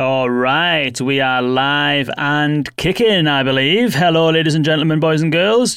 All right, we are live and kicking, I believe. Hello, ladies and gentlemen, boys and girls.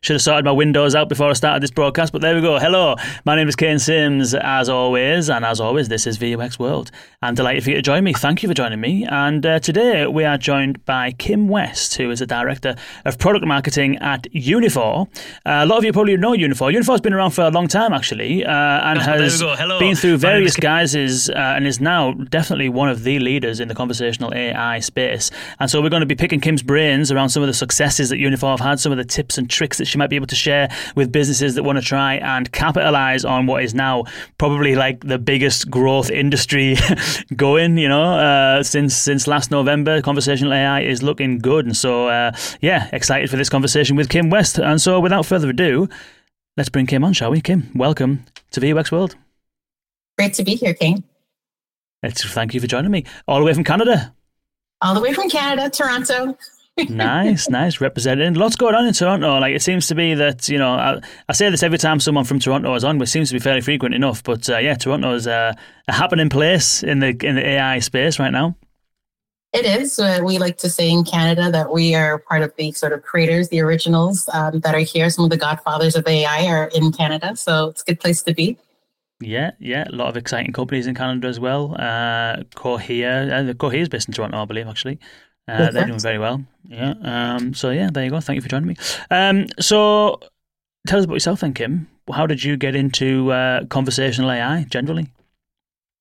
Should have sorted my windows out before I started this broadcast, but there we go. Hello, my name is Kane Simms, as always, and as always, this is VUX World. I'm delighted for you to join me. Thank you for joining me. And uh, today we are joined by Kim West, who is a director of product marketing at Uniphore. Uh, a lot of you probably know Uniphore. Uniphore's been around for a long time, actually, uh, and Oh, has we go. Hello. been through My name is various guises uh, and is now definitely one of the leaders in the conversational AI space. And so we're going to be picking Kim's brains around some of the successes that Uniphore have had, some of the tips and tricks that she might be able to share with businesses that want to try and capitalize on what is now probably like the biggest growth industry going. You know, uh, since since last November, conversational AI is looking good. And so, uh, yeah, excited for this conversation with Kim West. And so, without further ado. Let's bring Kim on, shall we? Kim, welcome to VUX World. Great to be here, Kane. It's, thank you for joining me. All the way from Canada. All the way from Canada, Toronto. nice, nice. Representing. Lots going on in Toronto. Like, it seems to be that, you know, I, I say this every time someone from Toronto is on, which seems to be fairly frequent enough. But uh, yeah, Toronto is uh, a happening place in the in the AI space right now. It is. Uh, we like to say in Canada that we are part of the sort of creators, the originals um, that are here. Some of the godfathers of AI are in Canada. So it's a good place to be. Yeah, yeah. A lot of exciting companies in Canada as well. Uh, Cohere, uh, the Cohere is based in Toronto, I believe, actually. Uh, they're doing very well. Yeah. Um, so yeah, there you go. Thank you for joining me. Um, so tell us about yourself then, Kim. How did you get into uh, conversational AI generally?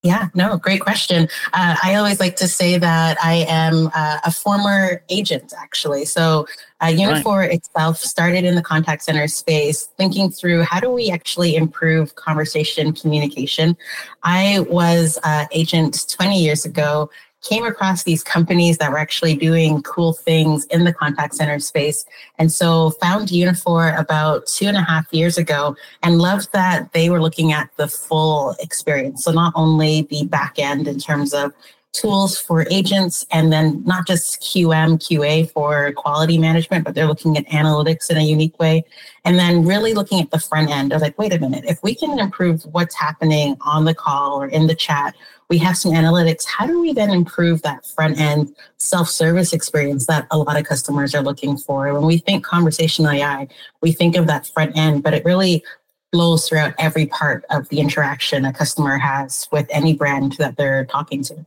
Yeah, no, great question. Uh, I always like to say that I am uh, a former agent, actually. So, uh, Uniphore itself started in the contact center space, thinking through how do we actually improve conversation communication. I was uh, agent 20 years ago. Came across these companies that were actually doing cool things in the contact center space. And so found Uniphore about two and a half years ago and loved that they were looking at the full experience. So not only the back end in terms of tools for agents and then not just QM, QA for quality management, but they're looking at analytics in a unique way. And then really looking at the front end of like, wait a minute, if we can improve what's happening on the call or in the chat, we have some analytics. How do we then improve that front end self service experience that a lot of customers are looking for? When we think conversational AI, we think of that front end, but it really flows throughout every part of the interaction a customer has with any brand that they're talking to.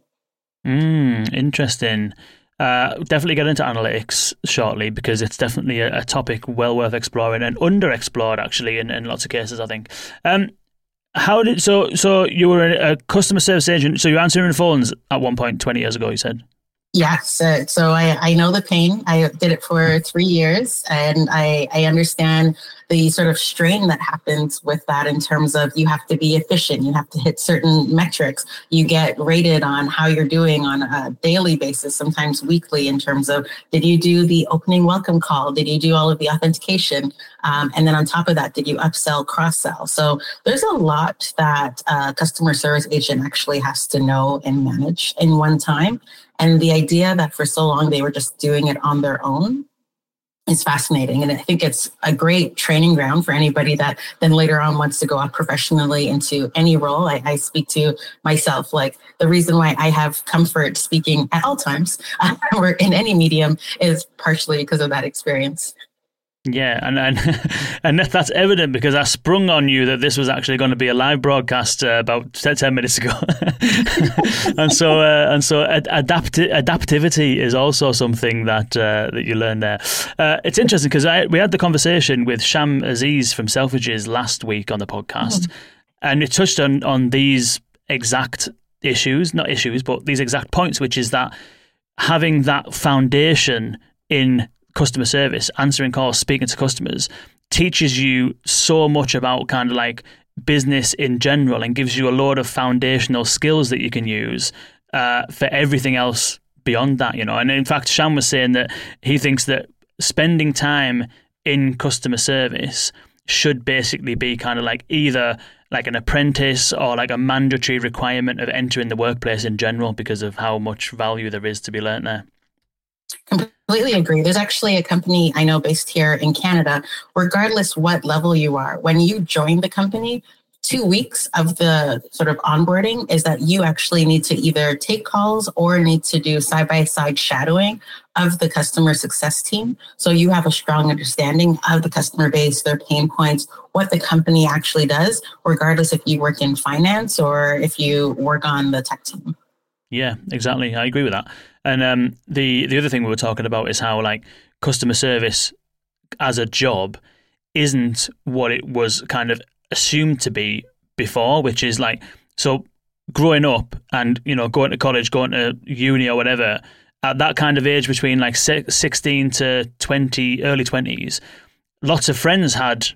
Mm, interesting. Uh, definitely get into analytics shortly because it's definitely a, a topic well worth exploring and underexplored actually in, in lots of cases. I think. Um, how did so? So you were a, customer service agent. So you're answering phones at one point twenty years ago. You said. Yes, uh, so I, I know the pain. I did it for three years, and I, I understand the sort of strain that happens with that in terms of you have to be efficient, you have to hit certain metrics, you get rated on how you're doing on a daily basis, sometimes weekly, in terms of did you do the opening welcome call, did you do all of the authentication, um, and then on top of that, did you upsell, cross sell? So there's a lot that a customer service agent actually has to know and manage in one time. And the idea that for so long they were just doing it on their own is fascinating. And I think it's a great training ground for anybody that then later on wants to go out professionally into any role. I, I speak to myself like the reason why I have comfort speaking at all times or in any medium is partially because of that experience. Yeah, and and and that- that's evident because I sprung on you that this was actually going to be a live broadcast uh, about ten minutes ago, and so uh, and so ad- adapti- adaptivity is also something that uh, that you learn there. Uh, it's interesting because we had the conversation with Sham Aziz from Selfridges last week on the podcast, and it touched on on these exact issues, not issues, but these exact points, which is that having that foundation in customer service, answering calls, speaking to customers, teaches you so much about kind of like business in general and gives you a lot of foundational skills that you can use uh, for everything else beyond that, you know. And in fact, Sham was saying that he thinks that spending time in customer service should basically be kind of like either like an apprentice or like a mandatory requirement of entering the workplace in general because of how much value there is to be learnt there. Completely agree. There's actually a company I know based here in Canada, regardless what level you are, when you join the company, two weeks of the sort of onboarding is that you actually need to either take calls or need to do side by side shadowing of the customer success team. So you have a strong understanding of the customer base, their pain points, what the company actually does, regardless if you work in finance or if you work on the tech team. Yeah, exactly. I agree with that. And um, the the other thing we were talking about is how like customer service as a job isn't what it was kind of assumed to be before, which is like so growing up and you know going to college, going to uni or whatever at that kind of age between like 16 to 20 early 20s lots of friends had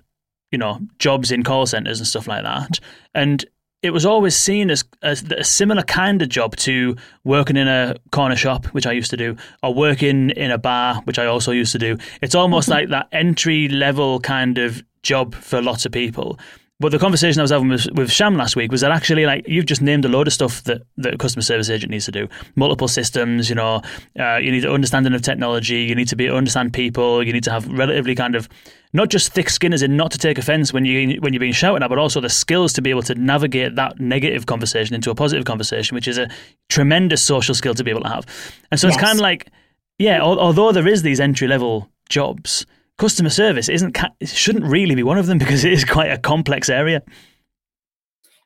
you know jobs in call centers and stuff like that. And it was always seen as, as a similar kind of job to working in a corner shop, which I used to do, or working in a bar, which I also used to do. It's almost mm-hmm. like that entry level kind of job for lots of people. But the conversation I was having with, with Sham last week was that actually, like, you've just named a load of stuff that, that a customer service agent needs to do. Multiple systems, you know, uh, you need an understanding of technology, you need to be understand people, you need to have relatively kind of not just thick skin as in not to take offense when you when you're being shouted at, but also the skills to be able to navigate that negative conversation into a positive conversation, which is a tremendous social skill to be able to have. And so yes. it's kind of like, yeah, although there is these entry level jobs customer service isn't shouldn't really be one of them because it is quite a complex area.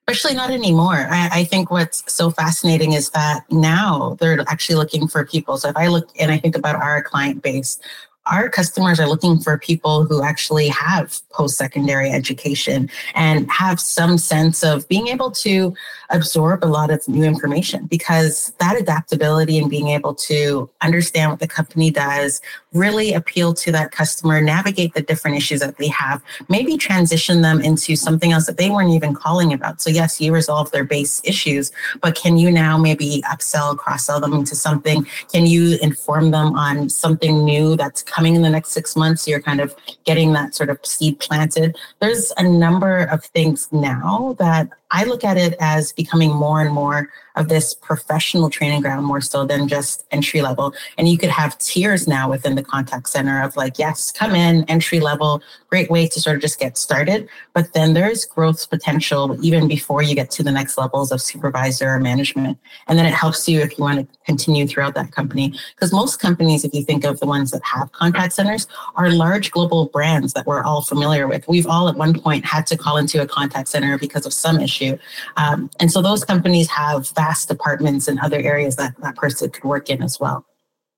Especially not anymore. I, I, think what's so fascinating is that now they're actually looking for people. So if I look and I think about our client base, our customers are looking for people who actually have post secondary education and have some sense of being able to absorb a lot of new information because that adaptability and being able to understand what the company does really appeal to that customer, navigate the different issues that they have, maybe transition them into something else that they weren't even calling about. So, yes, you resolve their base issues, but can you now maybe upsell, cross sell them into something? Can you inform them on something new that's coming in the next six months? You're kind of getting that sort of seed planted. There's a number of things now that I look at it as becoming more and more of this professional training ground more so than just entry level. And you could have tiers now within the contact center of like, yes, come in, entry level, great way to sort of just get started. But then there's growth potential even before you get to the next levels of supervisor or management. And then it helps you if you want to continue throughout that company. Because most companies, if you think of the ones that have contact centers, are large global brands that we're all familiar with. We've all at one point had to call into a contact center because of some issue. Um, and so those companies have vast departments in other areas that that person could work in as well.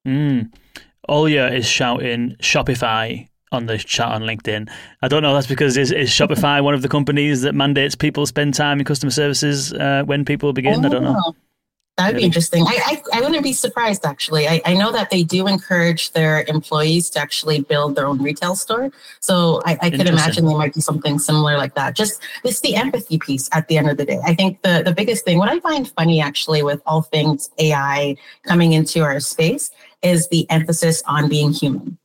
Mm. Olya is shouting Shopify on the chat on LinkedIn. I don't know. That's because is, is Shopify one of the companies that mandates people spend time in customer services uh, when people begin? Oh, I don't know. That would be interesting. I, I, I, wouldn't be surprised actually. I, I know that they do encourage their employees to actually build their own retail store. So I, I could imagine they might do something similar like that. Just it's the empathy piece at the end of the day. I think the, the biggest thing, what I find funny actually with all things AI coming into our space is the emphasis on being human.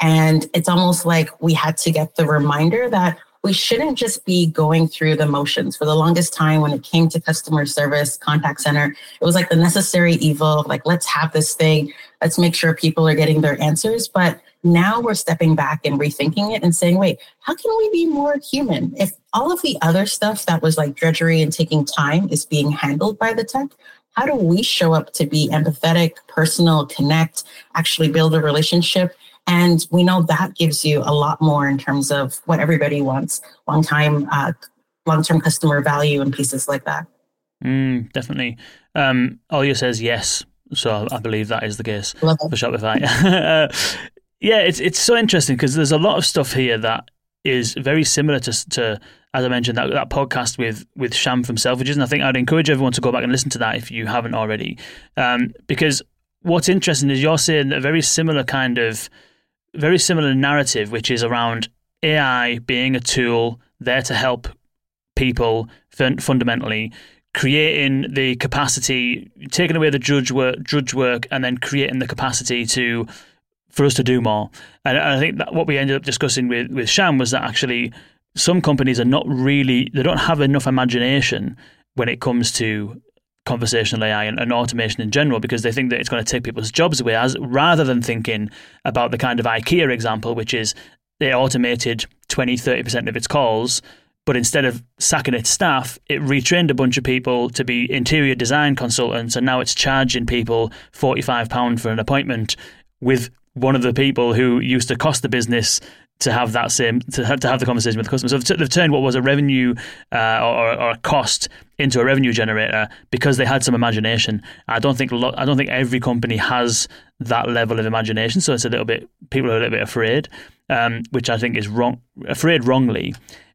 And it's almost like we had to get the reminder that we shouldn't just be going through the motions. For the longest time, when it came to customer service, contact center, it was like the necessary evil, like, let's have this thing, let's make sure people are getting their answers. But now we're stepping back and rethinking it and saying, wait, how can we be more human? If all of the other stuff that was like drudgery and taking time is being handled by the tech, how do we show up to be empathetic, personal, connect, actually build a relationship and we know that gives you a lot more in terms of what everybody wants long time, uh, long term customer value and pieces like that. Mm, definitely. Um, Olya says yes. So I believe that is the case for Shopify. uh, yeah, it's it's so interesting because there's a lot of stuff here that is very similar to, to as I mentioned, that, that podcast with with Sham from Selfridges. And I think I'd encourage everyone to go back and listen to that if you haven't already. Um, because what's interesting is you're saying a very similar kind of very similar narrative, which is around AI being a tool there to help people fundamentally, creating the capacity, taking away the drudge work, drudge work, and then creating the capacity to for us to do more. And I think that what we ended up discussing with with Sham was that actually some companies are not really they don't have enough imagination when it comes to conversational AI and, and, automation in general because they think that it's going to take people's jobs away, as rather than thinking about the kind of IKEA example, which is they automated 20, 30% of its calls, but instead of sacking its staff, it retrained a bunch of people to be interior design consultants, and now it's charging people £45 for an appointment with one of the people who used to cost the business to have that same to have, to have the conversation with the customer. So they've, they've turned what was a revenue uh, or, or, a cost into a revenue generator because they had some imagination. I don't think lo- I don't think every company has that level of imagination. So it's a little bit people are a little bit afraid, um, which I think is wrong, afraid wrongly.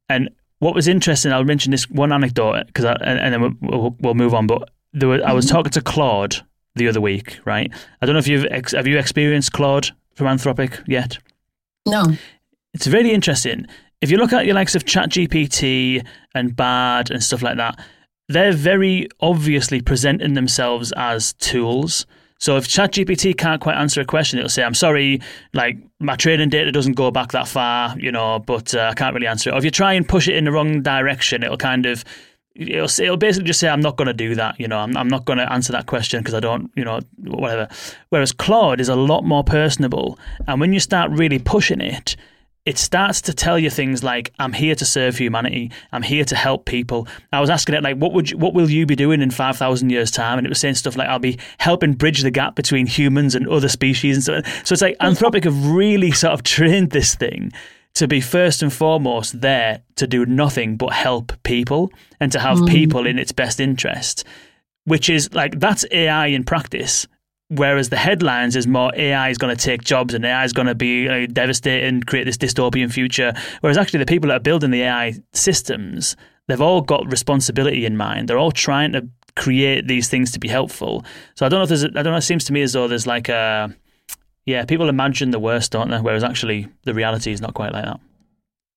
And what was interesting, I'll mention this one anecdote because and, and, then we'll, we'll, we'll, move on. But there were, I was mm-hmm. talking to Claude the other week, right? I don't know if you've ex- have you experienced Claude from Anthropic yet? No. It's really interesting. If you look at your likes of ChatGPT and Bard and stuff like that, they're very obviously presenting themselves as tools. So if ChatGPT can't quite answer a question, it'll say, "I'm sorry, like my trading data doesn't go back that far, you know, but uh, I can't really answer it." Or if you try and push it in the wrong direction, it'll kind of it'll, it'll basically just say, "I'm not going to do that," you know, "I'm, I'm not going to answer that question because I don't, you know, whatever." Whereas Claude is a lot more personable, and when you start really pushing it, it starts to tell you things like i'm here to serve humanity. I'm here to help people. I was asking it like what would you, what will you be doing in 5000 years time? And it was saying stuff like i'll be helping bridge the gap between humans and other species. And so so it's like anthropic have really sort of trained this thing to be first and foremost there to do nothing but help people and to have mm. people in its best interest which is like that's ai in practice Whereas the headlines is more AI is going to take jobs and AI is going to be devastating, create this dystopian future. Whereas actually the people that are building the AI systems, they've all got responsibility in mind. They're all trying to create these things to be helpful. So I don't know if there's, I don't know. It seems to me as though there's like a, yeah, people imagine the worst, don't they? Whereas actually the reality is not quite like that.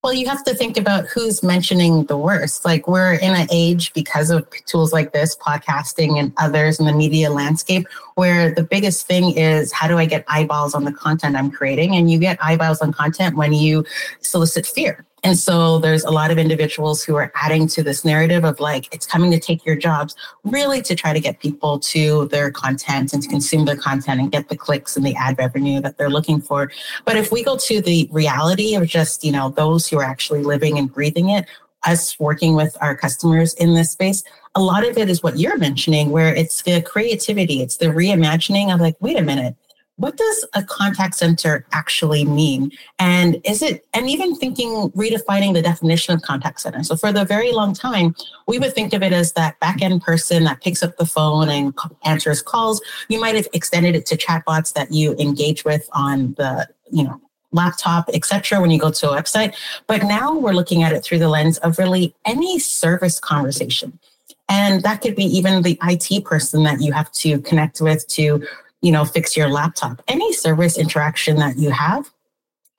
Well, you have to think about who's mentioning the worst. Like we're in an age because of tools like this, podcasting and others in the media landscape, where the biggest thing is how do I get eyeballs on the content I'm creating? And you get eyeballs on content when you solicit fear. And so there's a lot of individuals who are adding to this narrative of like, it's coming to take your jobs, really to try to get people to their content and to consume their content and get the clicks and the ad revenue that they're looking for. But if we go to the reality of just, you know, those who are actually living and breathing it, us working with our customers in this space, a lot of it is what you're mentioning, where it's the creativity, it's the reimagining of like, wait a minute, what does a contact center actually mean? And is it, and even thinking, redefining the definition of contact center. So for the very long time, we would think of it as that back end person that picks up the phone and answers calls. You might have extended it to chatbots that you engage with on the, you know, laptop, etc. when you go to a website. But now we're looking at it through the lens of really any service conversation. And that could be even the IT person that you have to connect with to you know, fix your laptop. Any service interaction that you have,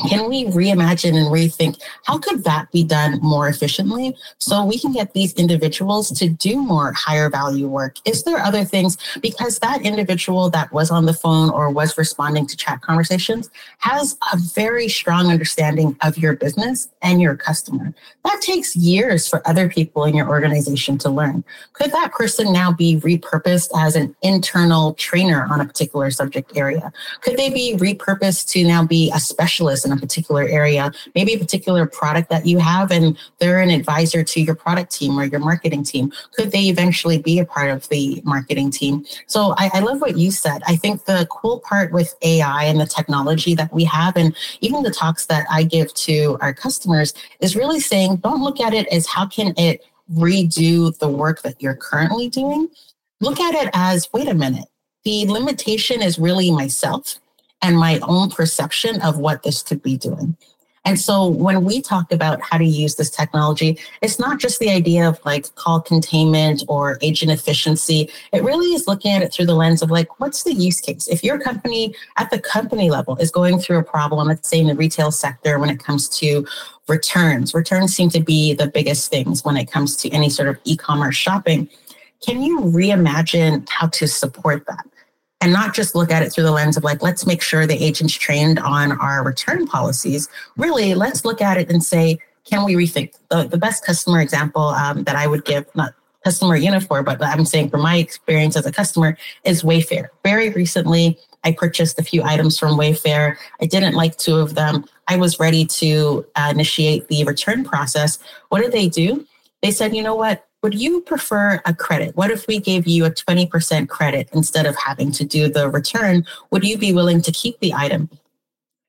can we reimagine and rethink how could that be done more efficiently so we can get these individuals to do more higher value work? Is there other things because that individual that was on the phone or was responding to chat conversations has a very strong understanding of your business and your customer. That takes years for other people in your organization to learn. Could that person now be repurposed as an internal trainer on a particular subject area? Could they be repurposed to now be a specialist in a particular area, maybe a particular product that you have, and they're an advisor to your product team or your marketing team. Could they eventually be a part of the marketing team? So I, I love what you said. I think the cool part with AI and the technology that we have, and even the talks that I give to our customers, is really saying don't look at it as how can it redo the work that you're currently doing. Look at it as wait a minute, the limitation is really myself and my own perception of what this could be doing. And so when we talk about how to use this technology, it's not just the idea of like call containment or agent efficiency. It really is looking at it through the lens of like, what's the use case? If your company at the company level is going through a problem, let's say in the retail sector when it comes to returns, returns seem to be the biggest things when it comes to any sort of e-commerce shopping. Can you reimagine how to support that? And not just look at it through the lens of like, let's make sure the agent's trained on our return policies. Really, let's look at it and say, can we rethink? The, the best customer example um, that I would give, not customer Uniphore, but I'm saying from my experience as a customer is Wayfair. Very recently, I purchased a few items from Wayfair. I didn't like two of them. I was ready to uh, initiate the return process. What did they do? They said, you know what? Would you prefer a credit? What if we gave you a 20% credit instead of having to do the return? Would you be willing to keep the item?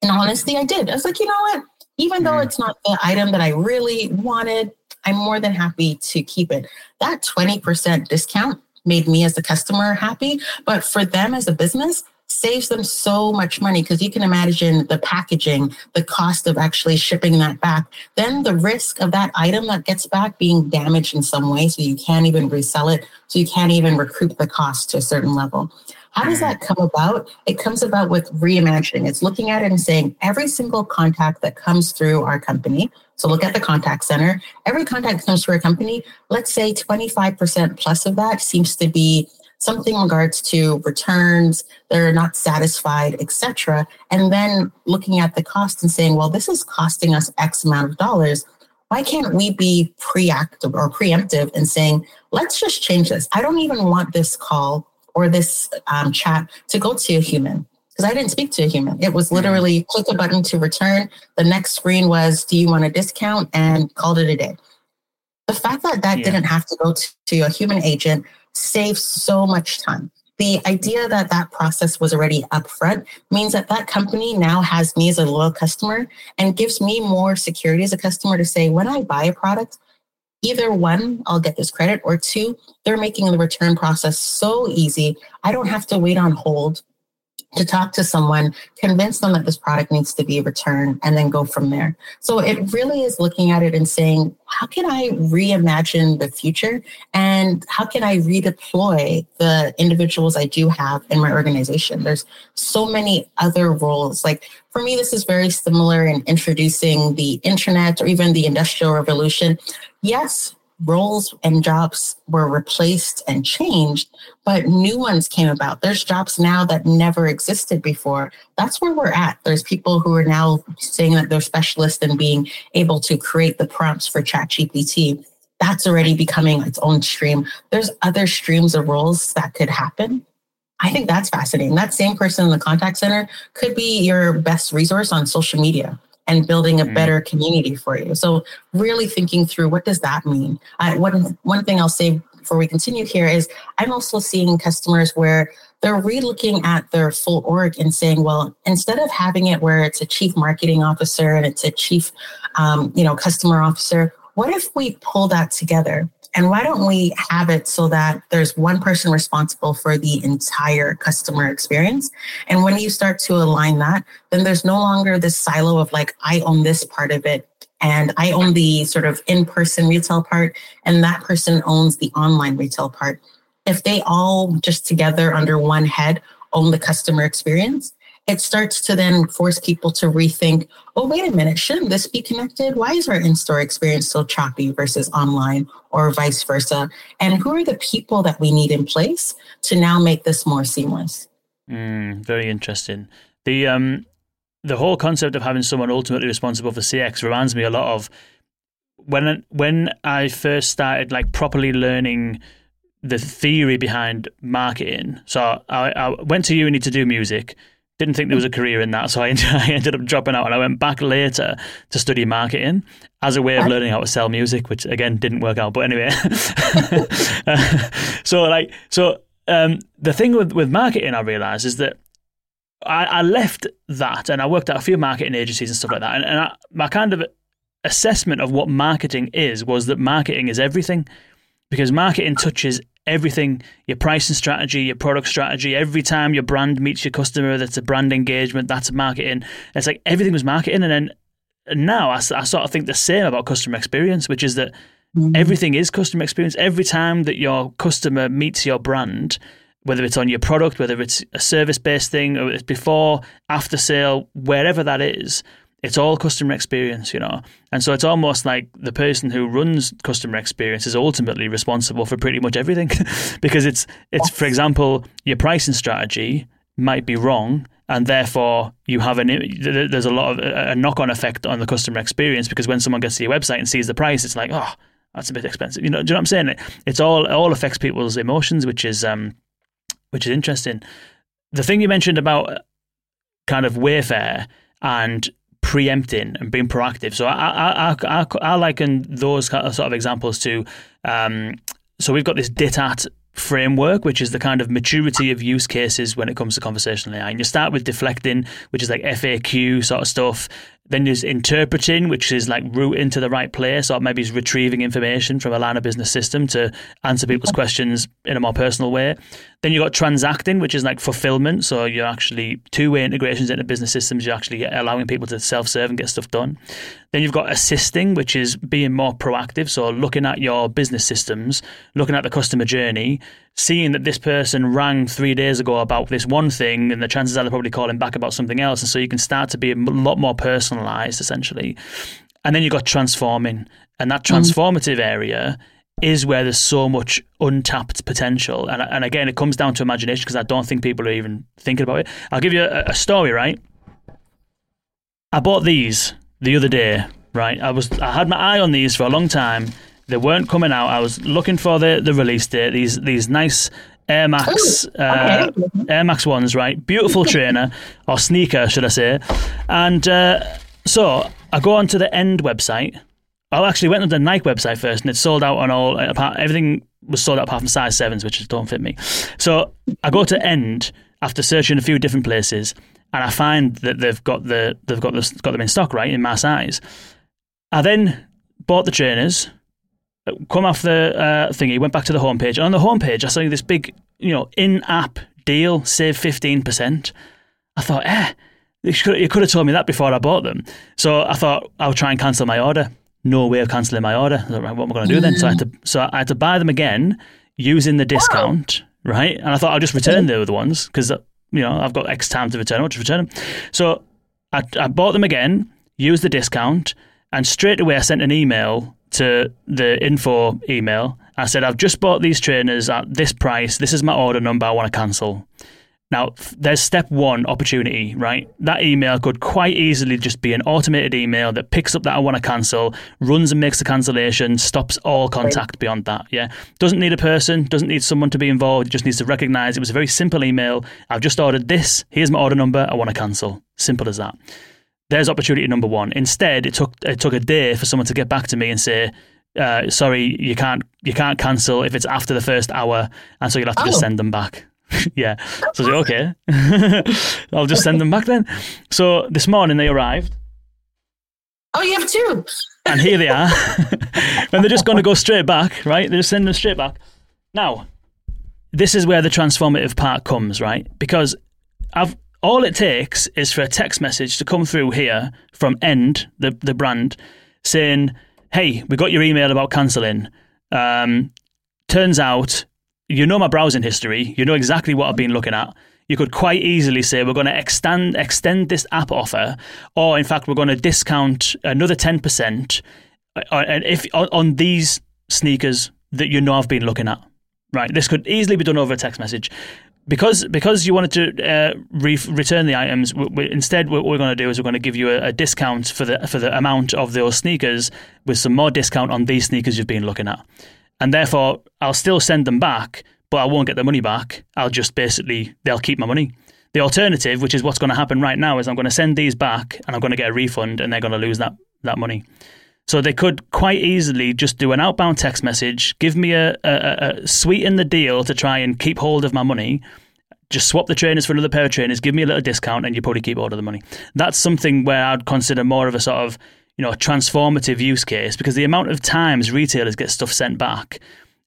And honestly, I did. I was like, you know what? Even though mm-hmm. it's not the item that I really wanted, I'm more than happy to keep it. That 20% discount made me as a customer happy. But for them as a business, saves them so much money because you can imagine the packaging, the cost of actually shipping that back, then the risk of that item that gets back being damaged in some way. So you can't even resell it. So you can't even recoup the cost to a certain level. How does that come about? It comes about with reimagining. It's looking at it and saying every single contact that comes through our company. So look at the contact center. Every contact comes through our company, let's say 25% plus of that seems to be something in regards to returns, they're not satisfied, etc. And then looking at the cost and saying, well, this is costing us X amount of dollars. Why can't we be preactive or preemptive and saying, let's just change this? I don't even want this call or this um, chat to go to a human because I didn't speak to a human. It was literally click a button to return. The next screen was, do you want a discount? And called it a day. The fact that that yeah. didn't have to go to, to a human agent saves so much time. The idea that that process was already upfront means that that company now has me as a loyal customer and gives me more security as a customer to say, when I buy a product, either one, I'll get this credit, or two, they're making the return process so easy. I don't have to wait on hold to talk to someone, convince them that this product needs to be returned, and then go from there. So it really is looking at it and saying, how can I reimagine the future? And how can I redeploy the individuals I do have in my organization? There's so many other roles. Like for me, this is very similar in introducing the internet or even the industrial revolution. Yes, roles and jobs were replaced and changed, but new ones came about. There's jobs now that never existed before. That's where we're at. There's people who are now saying that they're specialists in being able to create the prompts for ChatGPT. That's already becoming its own stream. There's other streams of roles that could happen. I think that's fascinating. That same person in the contact center could be your best resource on social media and building a mm. better community for you. So really thinking through what does that mean? I, one, one thing I'll say before we continue here is I'm also seeing customers where they're relooking at their full org and saying, well, instead of having it where it's a chief marketing officer and it's a chief, um, you know, customer officer, what if we pull that together and why don't we have it so that there's one person responsible for the entire customer experience? And when you start to align that, then there's no longer this silo of like, I own this part of it and I own the sort of in person retail part, and that person owns the online retail part. If they all just together under one head own the customer experience, it starts to then force people to rethink oh, wait a minute, shouldn't this be connected? Why is our in store experience so choppy versus online or vice versa? And who are the people that we need in place to now make this more seamless? Mm, very interesting. The um, the whole concept of having someone ultimately responsible for CX reminds me a lot of when when I first started like properly learning the theory behind marketing. So I, I went to uni to do music didn't think there was a career in that, so I, ended up dropping out, and I went back later to study marketing as a way of learning how to sell music, which again didn't work out. But anyway, so like so um, the thing with with marketing, I realized is that I, I, left that and I worked at a few marketing agencies and stuff like that, and, and I, my kind of assessment of what marketing is was that marketing is everything because marketing touches everything your pricing strategy, your product strategy. Every time your brand meets your customer, that's a brand engagement, that's marketing. It's like everything was marketing. And then and now I, I sort of think the same about customer experience, which is that mm-hmm. everything is customer experience. Every time that your customer meets your brand, whether it's on your product, whether it's a service based thing, or it's before, after sale, wherever that is, it's all customer experience, you know. And so it's almost like the person who runs customer experience is ultimately responsible for pretty much everything because it's it's for example, your pricing strategy might be wrong and therefore you have an there's a lot of a knock-on effect on the customer experience because when someone gets to your website and sees the price it's like, "Oh, that's a bit expensive. You know, do you know what I'm saying? It's all it all affects people's emotions, which is um, which is interesting. The thing you mentioned about kind of Wayfair and preempting and being proactive. So I I I, I, I liken those sort of examples to um, so we've got this DITAT framework, which is the kind of maturity of use cases when it comes to conversational AI. And you start with deflecting, which is like FAQ sort of stuff. Then there's interpreting, which is like route into the right place, or maybe it's retrieving information from a line of business system to answer people's questions in a more personal way. Then you've got transacting, which is like fulfillment. So you're actually two way integrations into business systems. You're actually allowing people to self serve and get stuff done. Then you've got assisting, which is being more proactive. So looking at your business systems, looking at the customer journey, seeing that this person rang three days ago about this one thing, and the chances are they're probably calling back about something else. And so you can start to be a lot more personalized, essentially. And then you've got transforming. And that mm. transformative mm. area is where there's so much untapped potential. And, and again, it comes down to imagination because I don't think people are even thinking about it. I'll give you a, a story, right? I bought these the other day, right? I was I had my eye on these for a long time they weren't coming out. I was looking for the, the release date. These these nice Air Max Ooh, uh, okay. Air Max ones, right? Beautiful trainer or sneaker, should I say? And uh, so I go onto the End website. I actually went on the Nike website first, and it sold out on all. Apart, everything was sold out apart from size sevens, which don't fit me. So I go to End after searching a few different places, and I find that they've got the they've got the, got them in stock, right, in my size. I then bought the trainers come off the uh, thingy, went back to the homepage. And on the homepage, I saw this big, you know, in-app deal, save fifteen percent. I thought, eh, you could, you could have told me that before I bought them. So I thought I'll try and cancel my order. No way of cancelling my order. Thought, right, what am I going to do then? So I had to, so I had to buy them again using the discount, right? And I thought I'll just return the other ones because you know I've got X time to return. I'll just return them. So I, I bought them again, used the discount, and straight away I sent an email to the info email. I said, I've just bought these trainers at this price. This is my order number. I want to cancel. Now, there's step one opportunity, right? That email could quite easily just be an automated email that picks up that I want to cancel, runs and makes the cancellation, stops all contact beyond that. Yeah. Doesn't need a person, doesn't need someone to be involved. Just needs to recognize it was a very simple email. I've just ordered this. Here's my order number. I want to cancel. Simple as that. There's opportunity number one. Instead, it took it took a day for someone to get back to me and say, uh, "Sorry, you can't you can't cancel if it's after the first hour," and so you'll have to oh. just send them back. yeah. So I okay, I'll just send them back then. So this morning they arrived. Oh, you have two. and here they are. and they're just going to go straight back, right? They're just sending them straight back. Now, this is where the transformative part comes, right? Because I've all it takes is for a text message to come through here from End, the, the brand, saying, Hey, we got your email about cancelling. Um, turns out you know my browsing history, you know exactly what I've been looking at. You could quite easily say we're going to extend extend this app offer, or in fact we're going to discount another ten percent, uh, and if on, on these sneakers that you know I've been looking at. Right, this could easily be done over a text message because because you wanted to uh, re- return the items, we, we, instead what we're going to do is we're going to give you a, a, discount for the for the amount of those sneakers with some more discount on these sneakers you've been looking at, and therefore I'll still send them back, but I won't get the money back. I'll just basically they'll keep my money. The alternative, which is what's going to happen right now, is I'm going to send these back and I'm going to get a refund, and they're going to lose that that money. So they could quite easily just do an outbound text message, give me a, a, a sweeten the deal to try and keep hold of my money. Just swap the trainers for another pair of trainers, give me a little discount, and you probably keep hold of the money. That's something where I'd consider more of a sort of you know transformative use case because the amount of times retailers get stuff sent back,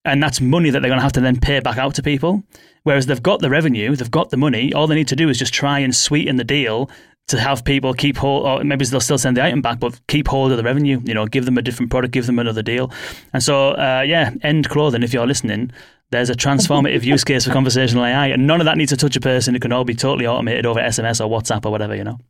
and that's money that they're going to have to then pay back out to people. Whereas they've got the revenue, they've got the money. All they need to do is just try and sweeten the deal to have people keep hold, or maybe they'll still send the item back, but keep hold of the revenue. You know, give them a different product, give them another deal. And so, uh, yeah, end clothing. If you're listening, there's a transformative use case for conversational AI, and none of that needs to touch a person. It can all be totally automated over SMS or WhatsApp or whatever. You know.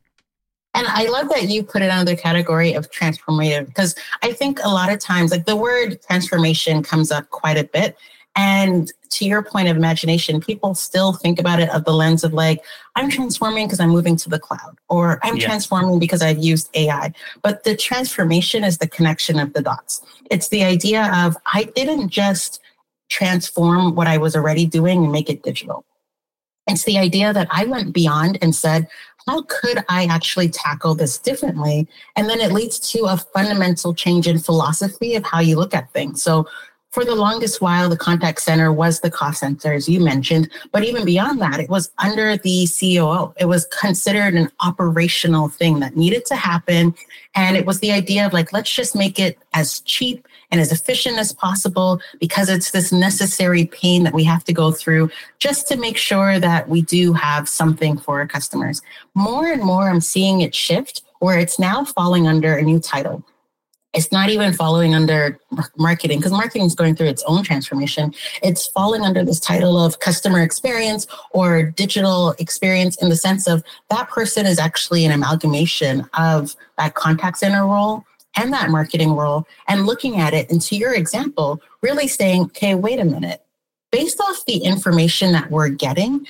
And I love that you put it under the category of transformative because I think a lot of times, like the word transformation comes up quite a bit. And to your point of imagination, people still think about it of the lens of like, I'm transforming because I'm moving to the cloud, or I'm yeah. transforming because I've used AI. But the transformation is the connection of the dots. It's the idea of I didn't just transform what I was already doing and make it digital. It's the idea that I went beyond and said, how could I actually tackle this differently? And then it leads to a fundamental change in philosophy of how you look at things. So for the longest while, the contact center was the cost center, as you mentioned. But even beyond that, it was under the COO. It was considered an operational thing that needed to happen. And it was the idea of like, let's just make it as cheap and as efficient as possible because it's this necessary pain that we have to go through just to make sure that we do have something for our customers. More and more, I'm seeing it shift where it's now falling under a new title it's not even following under marketing because marketing is going through its own transformation. It's falling under this title of customer experience or digital experience in the sense of that person is actually an amalgamation of that contact center role and that marketing role and looking at it. And to your example, really saying, okay, wait a minute. Based off the information that we're getting,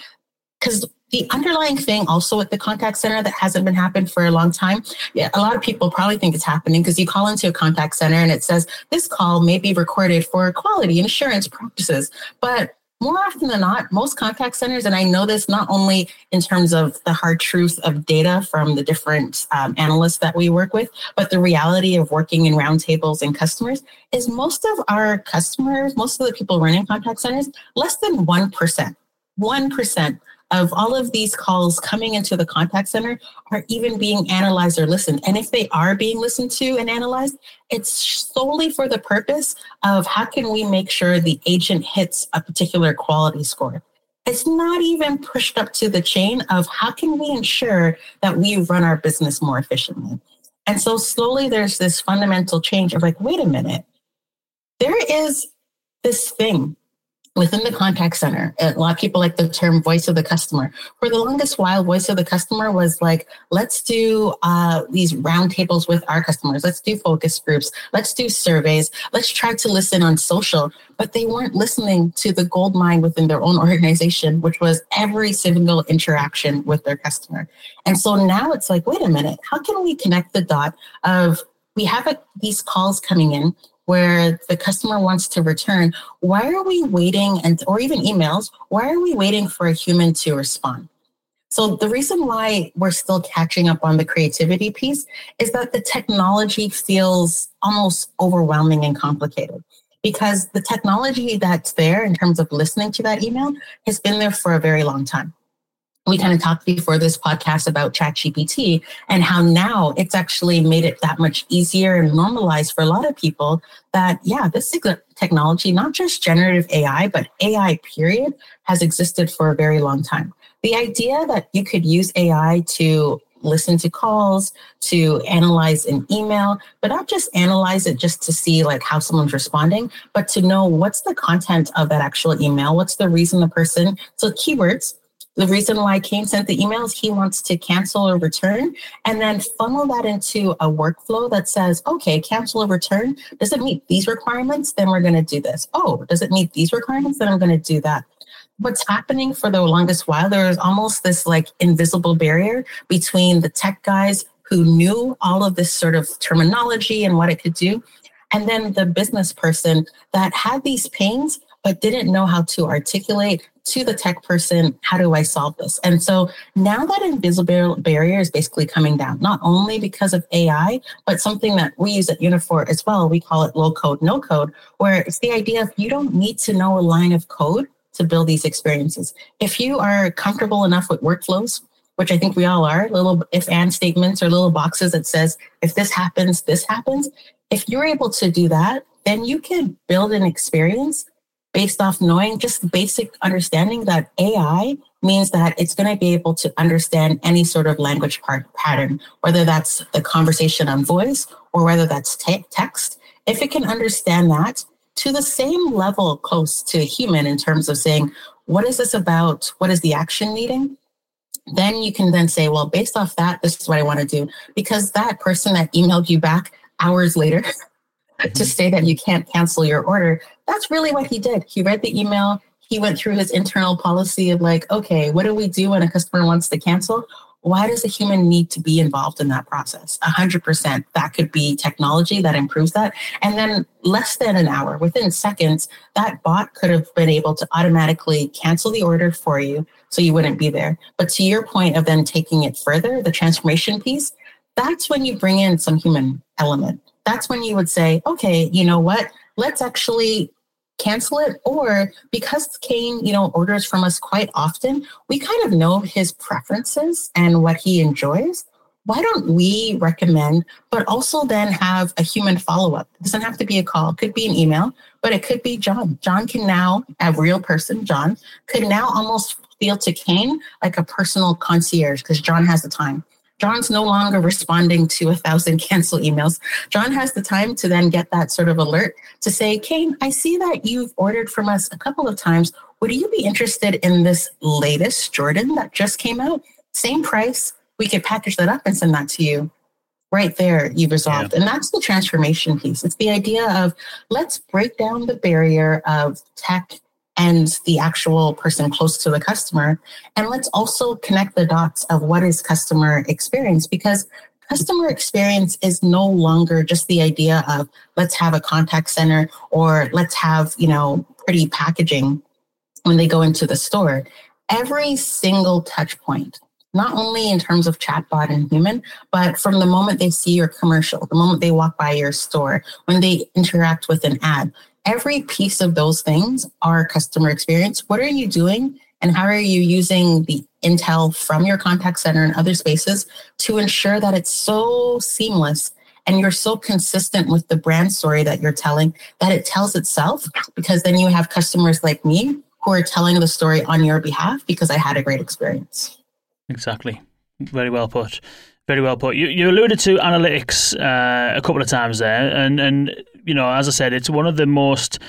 because the underlying thing also at the contact center that hasn't been happened for a long time yeah a lot of people probably think it's happening because you call into a contact center and it says this call may be recorded for quality insurance practices but more often than not, most contact centers, and I know this not only in terms of the hard truth of data from the different um, analysts that we work with, but the reality of working in roundtables and customers is most of our customers, most of the people running contact centers, less than 1%, 1% of all of these calls coming into the contact center are even being analyzed or listened. And if they are being listened to and analyzed, it's solely for the purpose of how can we make sure the agent hits a particular quality score. It's not even pushed up to the chain of how can we ensure that we run our business more efficiently. And so slowly there's this fundamental change of like, wait a minute, there is this thing within the contact center, a lot of people like the term voice of the customer. For the longest while, voice of the customer was like, let's do uh, these roundtables with our customers. Let's do focus groups. Let's do surveys. Let's try to listen on social. But they weren't listening to the gold mine within their own organization, which was every single interaction with their customer. And so now it's like, wait a minute, how can we connect the dot of we have a, these calls coming in where the customer wants to return, why are we waiting and or even emails, why are we waiting for a human to respond? So the reason why we're still catching up on the creativity piece is that the technology feels almost overwhelming and complicated because the technology that's there in terms of listening to that email has been there for a very long time we kind of talked before this podcast about ChatGPT and how now it's actually made it that much easier and normalized for a lot of people that, yeah, this technology, not just generative AI, but AI period, has existed for a very long time. The idea that you could use AI to listen to calls, to analyze an email, but not just analyze it just to see like how someone's responding, but to know what's the content of that actual email, what's the reason the person, so keywords, the reason why Kane sent the emails, he wants to cancel or return, and then funnel that into a workflow that says, okay, cancel or return. Does it meet these requirements? Then we're going to do this. Oh, does it meet these requirements? Then I'm going to do that. What's happening for the longest while, there was almost this like invisible barrier between the tech guys who knew all of this sort of terminology and what it could do, and then the business person that had these pains but didn't know how to articulate to the tech person, how do I solve this? And so now that invisible barrier is basically coming down, not only because of AI, but something that we use at Uniphore as well. We call it low code, no code, where it's the idea of you don't need to know a line of code to build these experiences. If you are comfortable enough with workflows, which I think we all are, little if and statements or little boxes that says, if this happens, this happens. If you're able to do that, then you can build an experience based off knowing just the basic understanding that AI means that it's going to be able to understand any sort of language part, pattern, whether that's the conversation on voice or whether that's te- text. If it can understand that to the same level close to a human in terms of saying, what is this about? What is the action needing? Then you can then say, well, based off that, this is what I want to do. Because that person that emailed you back hours later to mm-hmm. say that you can't cancel your order, That's really what he did. He read the email. He went through his internal policy of like, okay, what do we do when a customer wants to cancel? why does a human need to be involved in that process? Hundred percent. That could be technology that improves that. And then less than an hour, within seconds, that bot could have been able to automatically cancel the order for you so you wouldn't be there. But to your point of then taking it further, the transformation piece, that's when you bring in some human element. That's when you would say, okay, you know what? Let's actually cancel it or because Kane, you know, orders from us quite often, we kind of know his preferences and what he enjoys. Why don't we recommend, but also then have a human follow up? It doesn't have to be a call, it could be an email, but it could be John. John can now, a real person, John, could now almost feel to Kane like a personal concierge because John has the time. John's no longer responding to a thousand cancel emails. John has the time to then get that sort of alert to say, Kane, I see that you've ordered from us a couple of times. Would you be interested in this latest Jordan that just came out? Same price. We could package that up and send that to you. Right there, you've resolved. Yeah. And that's the transformation piece. It's the idea of let's break down the barrier of tech and the actual person close to the customer. And let's also connect the dots of what is customer experience because customer experience is no longer just the idea of let's have a contact center or let's have, you know, pretty packaging when they go into the store. Every single touch point, not only in terms of chatbot and human, but from the moment they see your commercial, the moment they walk by your store, when they interact with an ad, every piece of those things are customer experience. What are you doing? And how are you using the intel from your contact center and other spaces to ensure that it's so seamless and you're so consistent with the brand story that you're telling that it tells itself? Because then you have customers like me who are telling the story on your behalf because I had a great experience. Exactly. Very well put. Very well put. You, you alluded to analytics uh, a couple of times there, and and you know, as I said, it's one of the most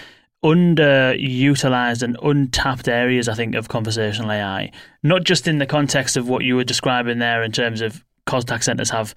underutilized and untapped areas, I think, of conversational AI. Not just in the context of what you were describing there, in terms of contact centers have,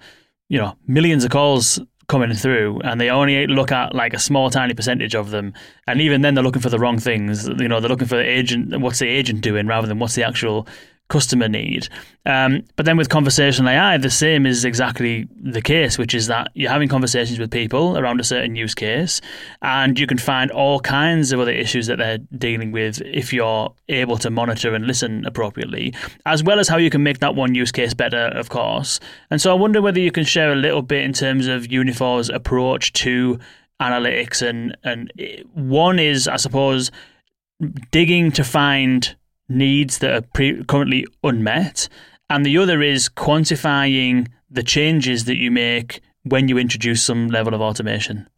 you know, millions of calls coming through, and they only look at like a small, tiny percentage of them, and even then, they're looking for the wrong things. You know, they're looking for the agent. What's the agent doing rather than what's the actual customer need. Um, but then with conversational AI, the same is exactly the case, which is that you're having conversations with people around a certain use case, and you can find all kinds of other issues that they're dealing with if you're able to monitor and listen appropriately, as well as how you can make that one use case better, of course. And so I wonder whether you can share a little bit in terms of Uniphore's approach to analytics and and one is I suppose digging to find needs that are pre- currently unmet, and the other is quantifying the changes that you make when you introduce some level of automation.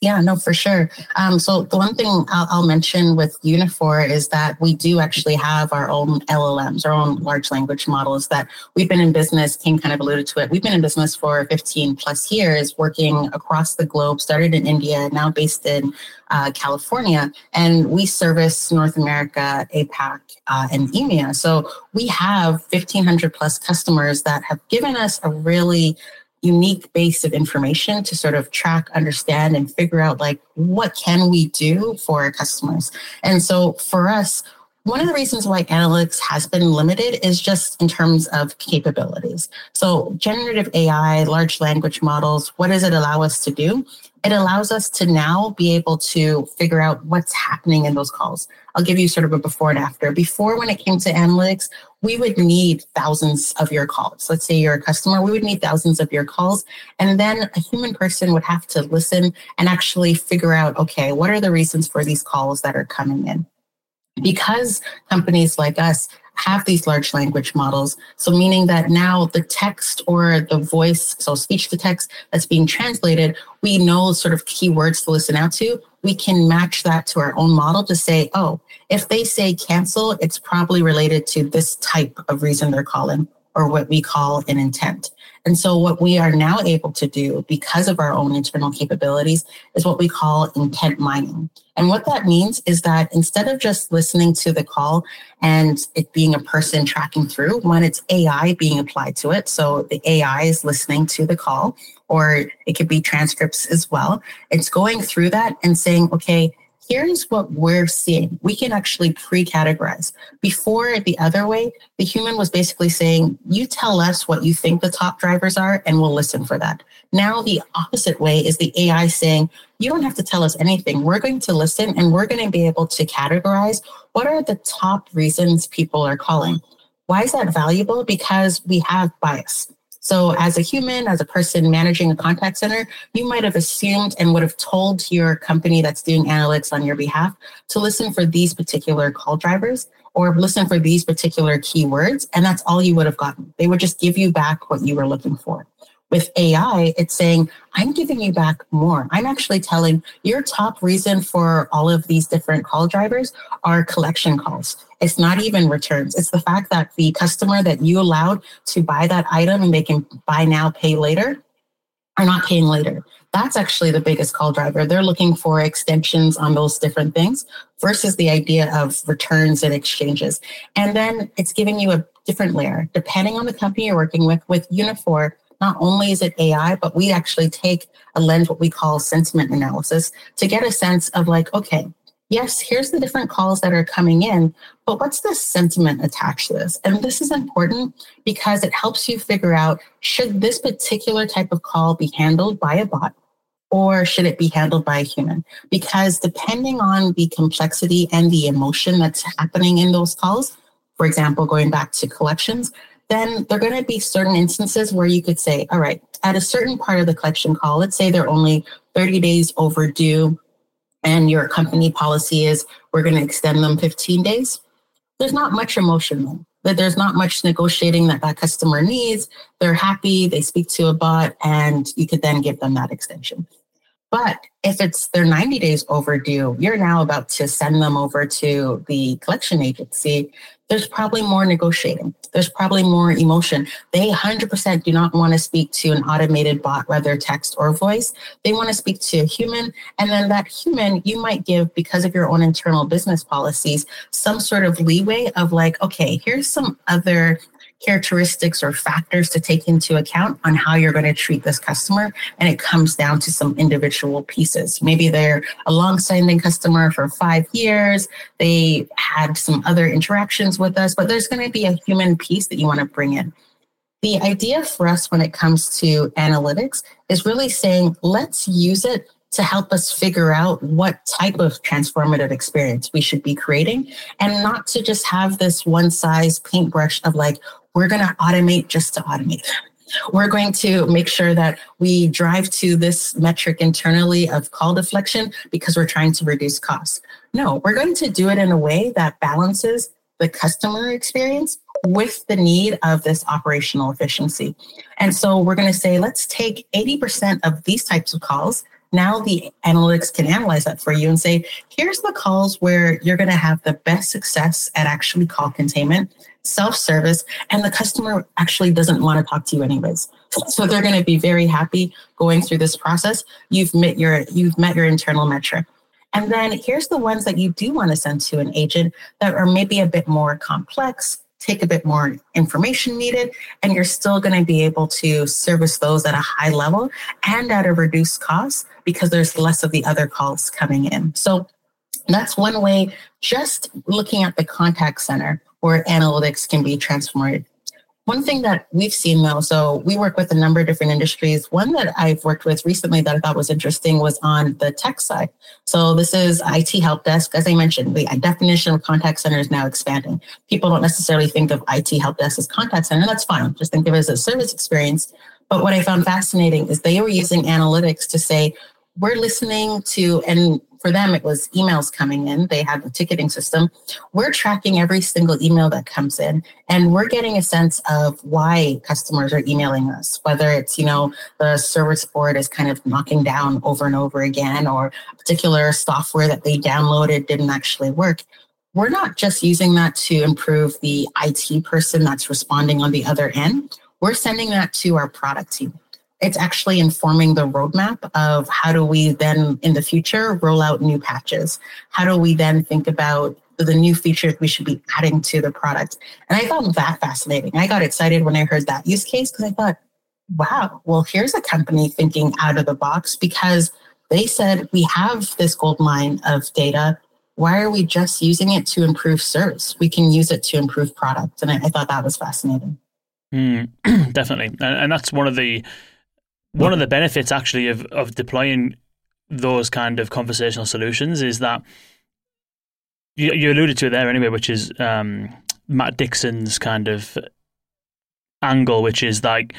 Yeah, no, for sure. Um, so the one thing I'll, I'll, mention with Uniphore is that we do actually have our own LLMs, our own large language models that we've been in business. King kind of alluded to it. We've been in business for 15 plus years, working across the globe. Started in India, now based in uh, California, and we service North America, APAC, uh, and EMEA. So we have 1,500 plus customers that have given us a really unique base of information to sort of track, understand, and figure out like what can we do for our customers. And so for us, one of the reasons why analytics has been limited is just in terms of capabilities. So generative AI, large language models, what does it allow us to do? It allows us to now be able to figure out what's happening in those calls. I'll give you sort of a before and after. Before, when it came to analytics, we would need thousands of your calls. Let's say you're a customer, we would need thousands of your calls. And then a human person would have to listen and actually figure out okay, what are the reasons for these calls that are coming in? Because companies like us have these large language models. So, meaning that now the text or the voice, so speech to text that's being translated, we know sort of keywords to listen out to. We can match that to our own model to say, oh, if they say cancel, it's probably related to this type of reason they're calling or what we call an intent. And so, what we are now able to do because of our own internal capabilities is what we call intent mining. And what that means is that instead of just listening to the call and it being a person tracking through, when it's AI being applied to it, so the AI is listening to the call, or it could be transcripts as well, it's going through that and saying, okay, here's what we're seeing. We can actually pre categorize. Before the other way, the human was basically saying, You tell us what you think the top drivers are, and we'll listen for that. Now, the opposite way is the AI saying, You don't have to tell us anything. We're going to listen and we're going to be able to categorize what are the top reasons people are calling. Why is that valuable? Because we have bias. So, as a human, as a person managing a contact center, you might have assumed and would have told your company that's doing analytics on your behalf to listen for these particular call drivers or listen for these particular keywords. And that's all you would have gotten. They would just give you back what you were looking for. With AI, it's saying, I'm giving you back more. I'm actually telling your top reason for all of these different call drivers are collection calls. It's not even returns. It's the fact that the customer that you allowed to buy that item and they can buy now, pay later, are not paying later. That's actually the biggest call driver. They're looking for extensions on those different things versus the idea of returns and exchanges. And then it's giving you a different layer depending on the company you're working with. With Uniphore, not only is it AI, but we actually take a lens, what we call sentiment analysis, to get a sense of like, okay, yes, here's the different calls that are coming in, but what's the sentiment attached to this? And this is important because it helps you figure out should this particular type of call be handled by a bot? Or should it be handled by a human? Because depending on the complexity and the emotion that's happening in those calls, for example, going back to collections, then there are going to be certain instances where you could say, all right, at a certain part of the collection call, let's say they're only 30 days overdue and your company policy is we're going to extend them 15 days. There's not much emotion then. That there's not much negotiating that that customer needs. They're happy. They speak to a bot, and you could then give them that extension. But if it's they're 90 days overdue, you're now about to send them over to the collection agency there's probably more negotiating. There's probably more emotion. They 100% do not want to speak to an automated bot, whether text or voice. They want to speak to a human. And then that human, you might give, because of your own internal business policies, some sort of leeway of like, okay, here's some other characteristics or factors to take into account on how you're going to treat this customer. And it comes down to some individual pieces. Maybe they're a long-standing customer for five years. They had some other interactions with us, but there's going to be a human piece that you want to bring in. The idea for us when it comes to analytics is really saying, let's use it to help us figure out what type of transformative experience we should be creating and not to just have this one size paintbrush of like, we're going to automate just to automate. We're going to make sure that we drive to this metric internally of call deflection because we're trying to reduce costs. No, we're going to do it in a way that balances the customer experience with the need of this operational efficiency. And so we're going to say, let's take 80% of these types of calls. Now the analytics can analyze that for you and say, here's the calls where you're going to have the best success at actually call containment self-service and the customer actually doesn't want to talk to you anyways. So they're going to be very happy going through this process. You've met your you've met your internal metric. And then here's the ones that you do want to send to an agent that are maybe a bit more complex take a bit more information needed and you're still going to be able to service those at a high level and at a reduced cost because there's less of the other calls coming in. So that's one way just looking at the contact center where analytics can be transformed. One thing that we've seen though, so we work with a number of different industries. One that I've worked with recently that I thought was interesting was on the tech side. So this is IT help desk. As I mentioned, the definition of contact center is now expanding. People don't necessarily think of IT help desk as contact center. That's fine. Just think of it as a service experience. But what I found fascinating is they were using analytics to say, we're listening to, and for them, it was emails coming in. They had a ticketing system. We're tracking every single email that comes in, and we're getting a sense of why customers are emailing us, whether it's, you know, the service board is kind of knocking down over and over again, or particular software that they downloaded didn't actually work. We're not just using that to improve the IT person that's responding on the other end. We're sending that to our product team it's actually informing the roadmap of how do we then in the future roll out new patches? How do we then think about the new features we should be adding to the product? And I found that fascinating. I got excited when I heard that use case because I thought, wow, well, here's a company thinking out of the box because They said, we have this gold mine of data. Why are we just using it to improve service? We can use it to improve product. And I, I thought that was fascinating. Mm, definitely. And, and that's one of the one of the benefits actually of, of deploying those kind of conversational solutions is that you, you alluded to it there anyway, which is um, Matt Dixon's kind of angle, which is like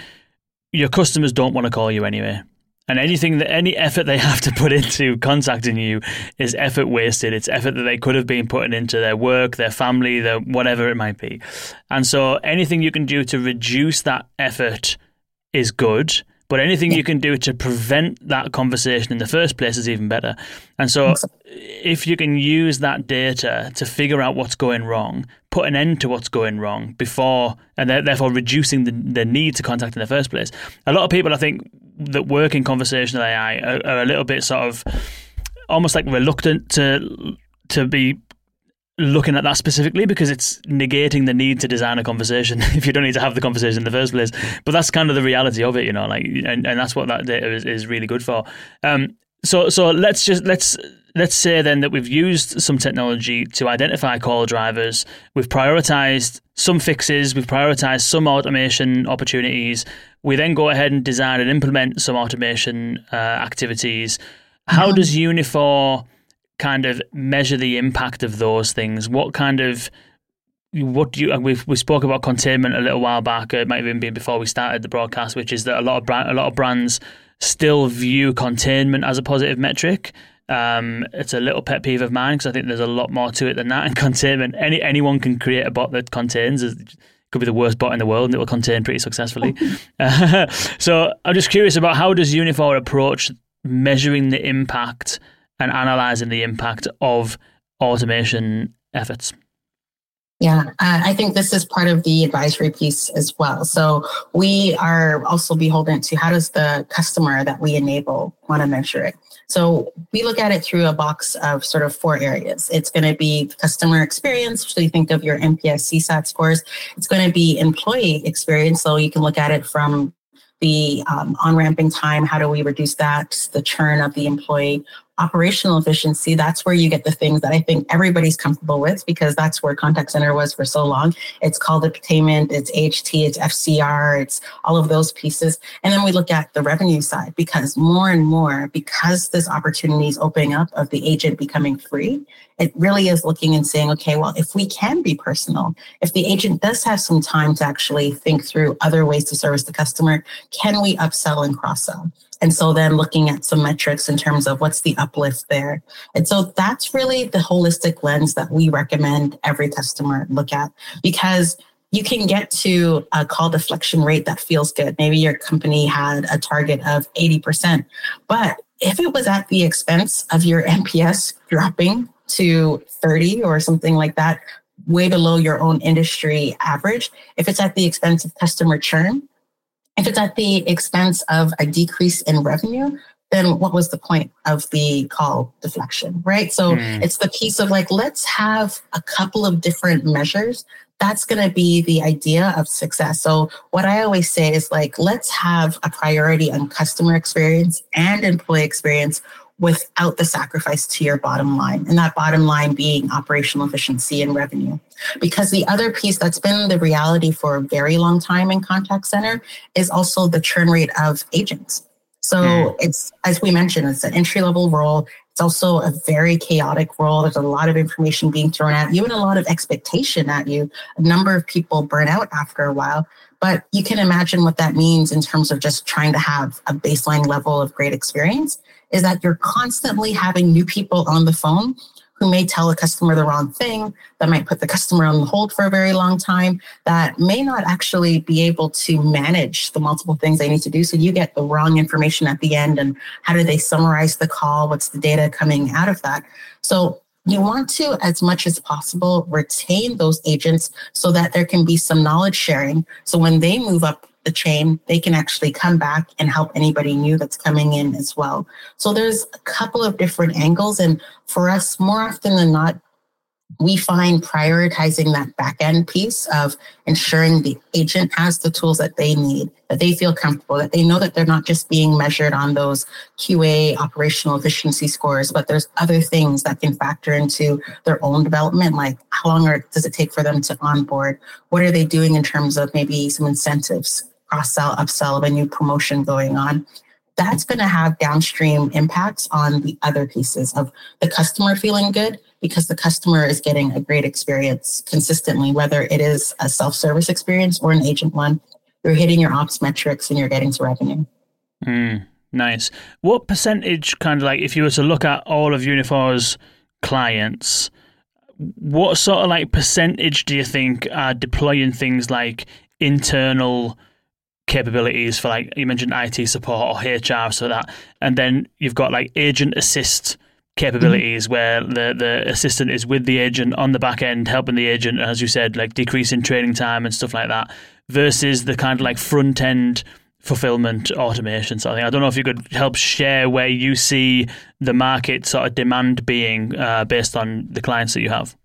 your customers don't want to call you anyway. And anything that any effort they have to put into contacting you is effort wasted. It's effort that they could have been putting into their work, their family, their whatever it might be. And so anything you can do to reduce that effort is good. But anything you can do to prevent that conversation in the first place is even better. And so, if you can use that data to figure out what's going wrong, put an end to what's going wrong before, and therefore reducing the, the need to contact in the first place. A lot of people, I think, that work in conversational AI are, are a little bit sort of almost like reluctant to to be looking at that specifically because it's negating the need to design a conversation if you don't need to have the conversation in the first place. But that's kind of the reality of it, you know, like, and, and that's what that data is, is really good for. Um, so, so let's just, let's, let's say then that we've used some technology to identify call drivers. We've prioritized some fixes. We've prioritized some automation opportunities. We then go ahead and design and implement some automation uh, activities. How mm-hmm. does Uniphore kind of measure the impact of those things? What kind of what do you we we spoke about containment a little while back. It might have even been before we started the broadcast, which is that a lot of brand, a lot of brands still view containment as a positive metric. Um, it's a little pet peeve of mine because I think there's a lot more to it than that. And containment, any anyone can create a bot that contains. It could be the worst bot in the world, and it will contain pretty successfully. so I'm just curious about how does Uniphore approach measuring the impact and analyzing the impact of automation efforts. Yeah, uh, I think this is part of the advisory piece as well. So we are also beholden to how does the customer that we enable want to measure it. So we look at it through a box of sort of four areas. It's going to be customer experience. So you think of your NPS CSAT scores. It's going to be employee experience. So you can look at it from the um, on ramping time. How do we reduce that? The churn of the employee operational efficiency, that's where you get the things that I think everybody's comfortable with because that's where contact center was for so long. It's call containment, it's HT, it's FCR, it's all of those pieces. And then we look at the revenue side because more and more, because this opportunity is opening up of the agent becoming free, it really is looking and saying, okay, well, if we can be personal, if the agent does have some time to actually think through other ways to service the customer, can we upsell and cross sell? And so then looking at some metrics in terms of what's the uplift there. And so that's really the holistic lens that we recommend every customer look at because you can get to a call deflection rate that feels good. Maybe your company had a target of 80%, but if it was at the expense of your NPS dropping to 30 or something like that, way below your own industry average, if it's at the expense of customer churn, if it's at the expense of a decrease in revenue, then what was the point of the call deflection, right? So mm. it's the piece of like, let's have a couple of different measures. That's going to be the idea of success. So what I always say is like, let's have a priority on customer experience and employee experience without the sacrifice to your bottom line, and that bottom line being operational efficiency and revenue. Because the other piece that's been the reality for a very long time in contact center is also the churn rate of agents. So mm. it's, as we mentioned, it's an entry level role. It's also a very chaotic role. There's a lot of information being thrown at you and a lot of expectation at you. A number of people burn out after a while. But you can imagine what that means in terms of just trying to have a baseline level of great experience is that you're constantly having new people on the phone who may tell a customer the wrong thing, that might put the customer on hold for a very long time, that may not actually be able to manage the multiple things they need to do. So you get the wrong information at the end. And how do they summarize the call? What's the data coming out of that? So you want to, as much as possible, retain those agents so that there can be some knowledge sharing. So when they move up the chain, they can actually come back and help anybody new that's coming in as well. So there's a couple of different angles. And for us, more often than not, we find prioritizing that back end piece of ensuring the agent has the tools that they need, that they feel comfortable, that they know that they're not just being measured on those QA operational efficiency scores, but there's other things that can factor into their own development, like how long are, does it take for them to onboard? What are they doing in terms of maybe some incentives, cross sell, upsell of a new promotion going on? That's going to have downstream impacts on the other pieces of the customer feeling good because the customer is getting a great experience consistently, whether it is a self service experience or an agent one. You're hitting your ops metrics and you're getting to revenue. Mm, nice. What percentage, kind of like, if you were to look at all of Uniphore's clients, what sort of like percentage do you think are deploying things like internal capabilities for like you mentioned IT support or HR so that and then you've got like agent assist capabilities mm-hmm. where the, the assistant is with the agent on the back end, helping the agent, as you said, like decreasing training time and stuff like that, versus the kind of like front end fulfillment automation sort of thing. I don't know if you could help share where you see the market sort of demand being uh, based on the clients that you have.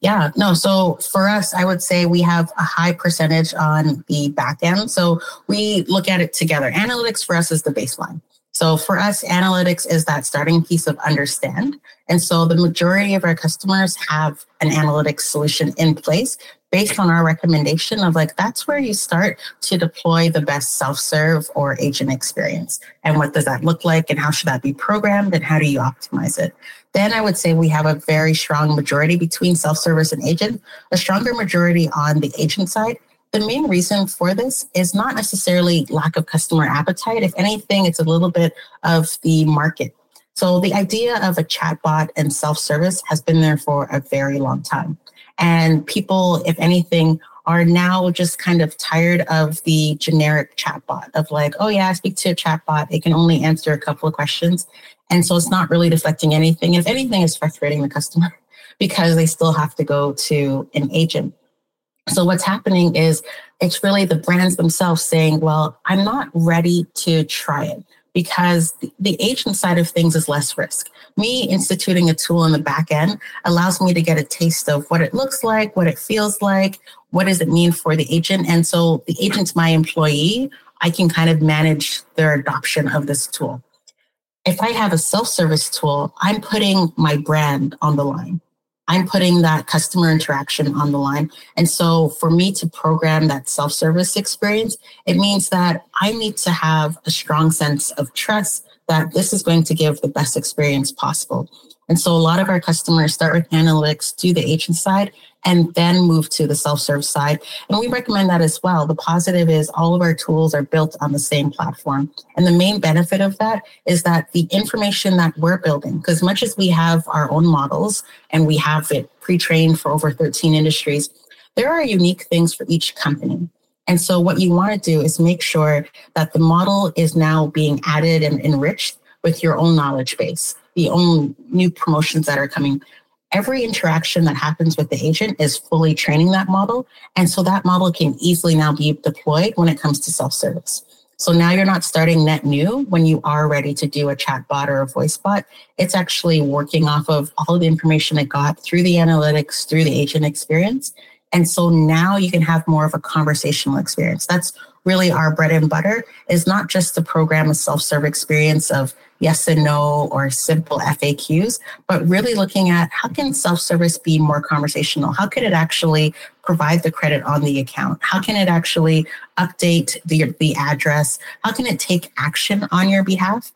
Yeah, no. So for us, I would say we have a high percentage on the back end. So we look at it together. Analytics for us is the baseline. So for us, analytics is that starting piece of understand. And so the majority of our customers have an analytics solution in place based on our recommendation of like, that's where you start to deploy the best self serve or agent experience. And what does that look like? And how should that be programmed? And how do you optimize it? Then I would say we have a very strong majority between self service and agent, a stronger majority on the agent side the main reason for this is not necessarily lack of customer appetite. If anything, it's a little bit of the market. So the idea of a chatbot and self-service has been there for a very long time. And people, if anything, are now just kind of tired of the generic chatbot of like, oh yeah, speak to a chatbot. It can only answer a couple of questions. And so it's not really deflecting anything. If anything, it's frustrating the customer because they still have to go to an agent. So what's happening is it's really the brands themselves saying, well, I'm not ready to try it because the, agent side of things is less risk. Me instituting a tool in the back end allows me to get a taste of what it looks like, what it feels like, what does it mean for the agent. And so the agent's my employee. I can kind of manage their adoption of this tool. If I have a self service tool, I'm putting my brand on the line. I'm putting that customer interaction on the line. And so for me to program that self service experience, it means that I need to have a strong sense of trust that this is going to give the best experience possible. And so a lot of our customers start with analytics, do the agent side, and then move to the self-serve side. And we recommend that as well. The positive is all of our tools are built on the same platform. And the main benefit of that is that the information that we're building, because much as we have our own models and we have it pre-trained for over 13 industries, there are unique things for each company. And so what you want to do is make sure that the model is now being added and enriched with your own knowledge base, the own new promotions that are coming every interaction that happens with the agent is fully training that model. And so that model can easily now be deployed when it comes to self service. So now you're not starting net new when you are ready to do a chat bot or a voice bot. It's actually working off of all of the information it got through the analytics, through the agent experience. And so now you can have more of a conversational experience. That's really our bread and butter is not just the program of self-serve experience of yes and no or simple FAQs, but really looking at how can self-service be more conversational? How can it actually provide the credit on the account? How can it actually update the, the address? How can it take action on your behalf?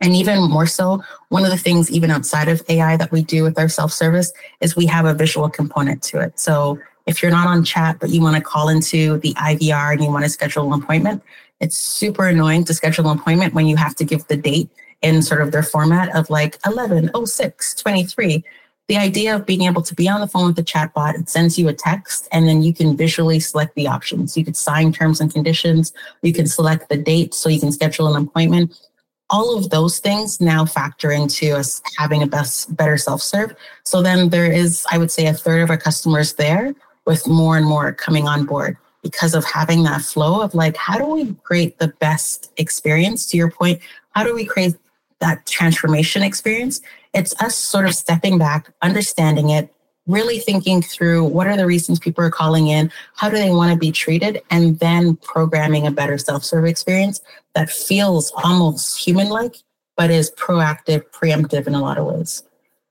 And even more so, one of the things, even outside of AI, that we do with our self service is we have a visual component to it. So if you're not on chat, but you want to call into the IVR and you want to schedule an appointment, it's super annoying to schedule an appointment when you have to give the date in sort of their format of like 11, 06, 23. The idea of being able to be on the phone with the chatbot, it sends you a text and then you can visually select the options. You could sign terms and conditions. You can select the date so you can schedule an appointment. All of those things now factor into us having a best, better self serve. So then there is, I would say, a third of our customers there with more and more coming on board because of having that flow of like, how do we create the best experience? To your point, how do we create that transformation experience? It's us sort of stepping back, understanding it, really thinking through what are the reasons people are calling in, how do they want to be treated, and then programming a better self serve experience that feels almost human like, but is proactive, preemptive in a lot of ways.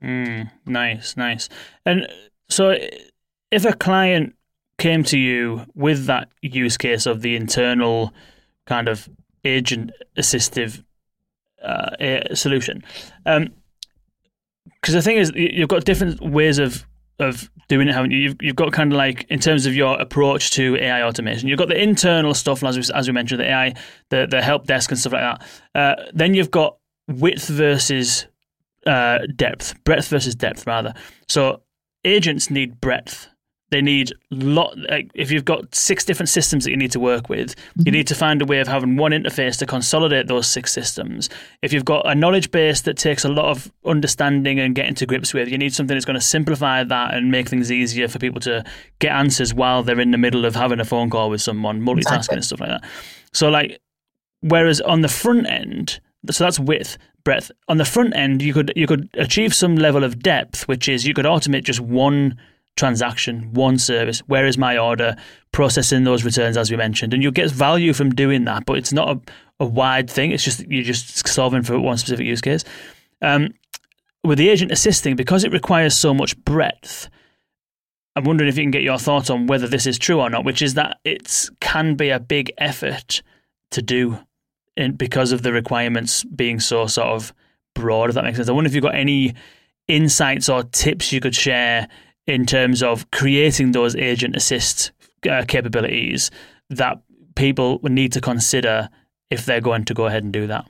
Mm, nice, nice. And so if a client came to you with that use case of the internal kind of agent assistive uh, solution, because um, the thing is, you've got different ways of of doing it, haven't you? You've, you've got kind of like in terms of your approach to AI automation, you've got the internal stuff, as we, as we mentioned, the AI, the the help desk and stuff like that. Uh, then you've got width versus uh, depth, breadth versus depth, rather. So agents need breadth they need lot like if you've got six different systems that you need to work with you mm-hmm. need to find a way of having one interface to consolidate those six systems if you've got a knowledge base that takes a lot of understanding and getting to grips with you need something that's going to simplify that and make things easier for people to get answers while they're in the middle of having a phone call with someone multitasking exactly. and stuff like that so like whereas on the front end so that's width breadth on the front end you could you could achieve some level of depth which is you could automate just one transaction, one service. Where is my order? Processing those returns, as we mentioned, and you'll get value from doing that. But it's not a, a wide thing. It's just you're just solving for one specific use case. Um, with the agent assisting, because it requires so much breadth, I'm wondering if you can get your thoughts on whether this is true or not. Which is that it can be a big effort to do, in, because of the requirements being so sort of broad. If that makes sense, I wonder if you've got any insights or tips you could share in terms of creating those agent assist uh, capabilities that people need to consider if they're going to go ahead and do that?